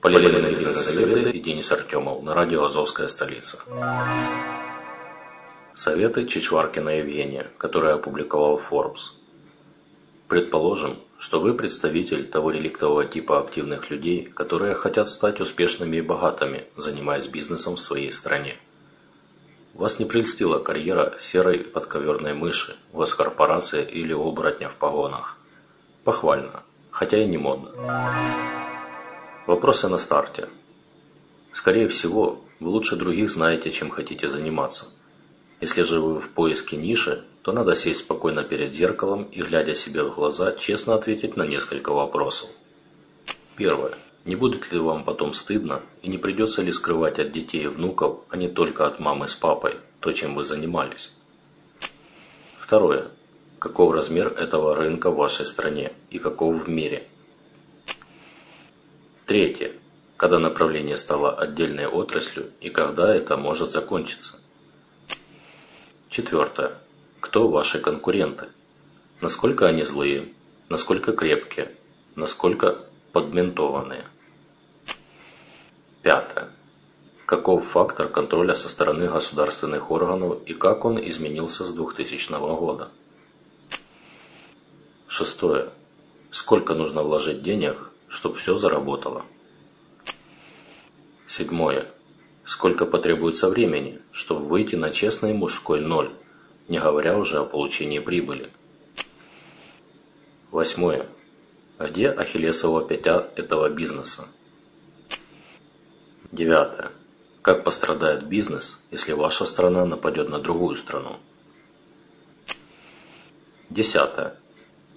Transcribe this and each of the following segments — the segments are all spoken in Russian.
Полезные бизнес-советы и Денис Артемов на радио «Азовская столица». Советы Чичваркина Евгения, которые опубликовал Forbes. Предположим, что вы представитель того реликтового типа активных людей, которые хотят стать успешными и богатыми, занимаясь бизнесом в своей стране. Вас не прельстила карьера серой подковерной мыши, госкорпорации или оборотня в погонах. Похвально, хотя и не модно. Вопросы на старте. Скорее всего, вы лучше других знаете, чем хотите заниматься. Если же вы в поиске ниши, то надо сесть спокойно перед зеркалом и, глядя себе в глаза, честно ответить на несколько вопросов. Первое. Не будет ли вам потом стыдно и не придется ли скрывать от детей и внуков, а не только от мамы с папой, то, чем вы занимались? Второе. Каков размер этого рынка в вашей стране и каков в мире? Третье. Когда направление стало отдельной отраслью и когда это может закончиться? Четвертое. Кто ваши конкуренты? Насколько они злые? Насколько крепкие? Насколько подментованные? Пятое. Каков фактор контроля со стороны государственных органов и как он изменился с 2000 года? Шестое. Сколько нужно вложить денег, чтобы все заработало? Седьмое. Сколько потребуется времени, чтобы выйти на честный мужской ноль, не говоря уже о получении прибыли. Восьмое. Где ахиллесова пятя этого бизнеса? Девятое. Как пострадает бизнес, если ваша страна нападет на другую страну? Десятое.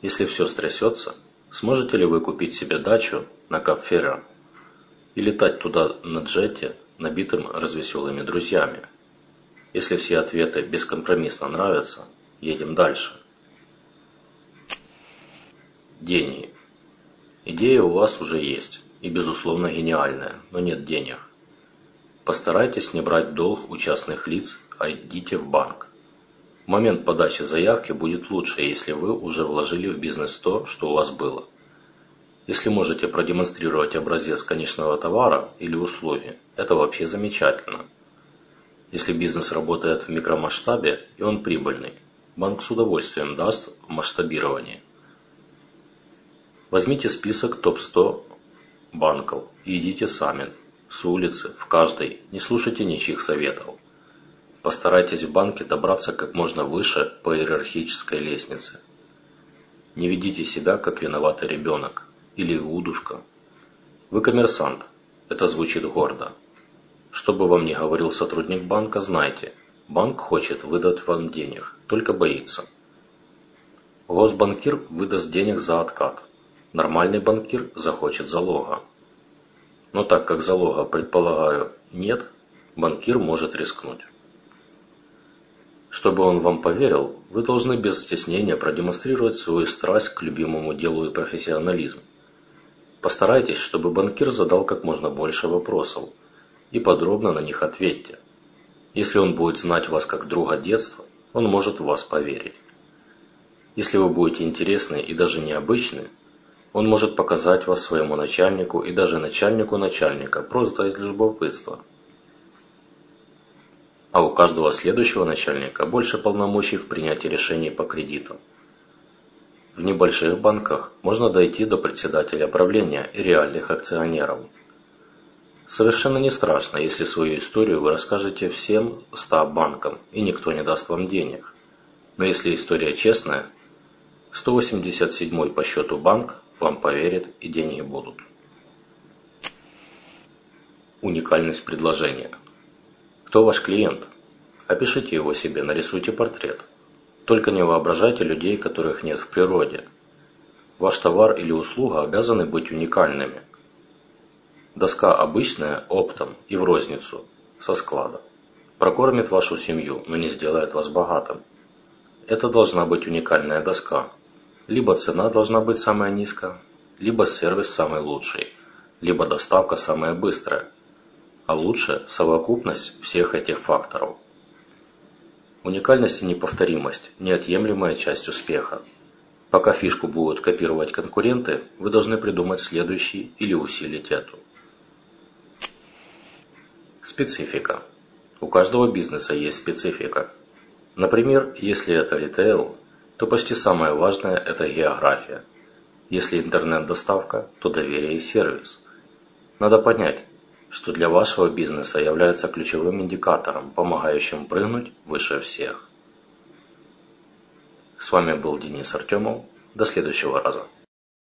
Если все стрясется, сможете ли вы купить себе дачу на Капфера и летать туда на джете, набитым развеселыми друзьями? Если все ответы бескомпромиссно нравятся, едем дальше. Деньги. Идея у вас уже есть, и безусловно гениальная, но нет денег. Постарайтесь не брать долг у частных лиц, а идите в банк. Момент подачи заявки будет лучше, если вы уже вложили в бизнес то, что у вас было. Если можете продемонстрировать образец конечного товара или услуги, это вообще замечательно. Если бизнес работает в микромасштабе и он прибыльный, банк с удовольствием даст масштабирование. Возьмите список топ-100 банков и идите сами, с улицы, в каждой, не слушайте ничьих советов. Постарайтесь в банке добраться как можно выше по иерархической лестнице. Не ведите себя как виноватый ребенок или удушка. Вы коммерсант, это звучит гордо. Что бы вам ни говорил сотрудник банка, знайте, банк хочет выдать вам денег, только боится. Госбанкир выдаст денег за откат. Нормальный банкир захочет залога. Но так как залога, предполагаю, нет, банкир может рискнуть. Чтобы он вам поверил, вы должны без стеснения продемонстрировать свою страсть к любимому делу и профессионализм. Постарайтесь, чтобы банкир задал как можно больше вопросов, и подробно на них ответьте. Если он будет знать вас как друга детства, он может в вас поверить. Если вы будете интересны и даже необычны, он может показать вас своему начальнику и даже начальнику начальника, просто из любопытства. А у каждого следующего начальника больше полномочий в принятии решений по кредитам. В небольших банках можно дойти до председателя правления и реальных акционеров – Совершенно не страшно, если свою историю вы расскажете всем ста банкам, и никто не даст вам денег. Но если история честная, 187 по счету банк вам поверит и деньги будут. Уникальность предложения. Кто ваш клиент? Опишите его себе, нарисуйте портрет. Только не воображайте людей, которых нет в природе. Ваш товар или услуга обязаны быть уникальными – Доска обычная, оптом и в розницу, со склада. Прокормит вашу семью, но не сделает вас богатым. Это должна быть уникальная доска. Либо цена должна быть самая низкая, либо сервис самый лучший, либо доставка самая быстрая. А лучше совокупность всех этих факторов. Уникальность и неповторимость – неотъемлемая часть успеха. Пока фишку будут копировать конкуренты, вы должны придумать следующий или усилить эту. Специфика. У каждого бизнеса есть специфика. Например, если это ритейл, то почти самое важное – это география. Если интернет-доставка, то доверие и сервис. Надо понять, что для вашего бизнеса является ключевым индикатором, помогающим прыгнуть выше всех. С вами был Денис Артемов. До следующего раза.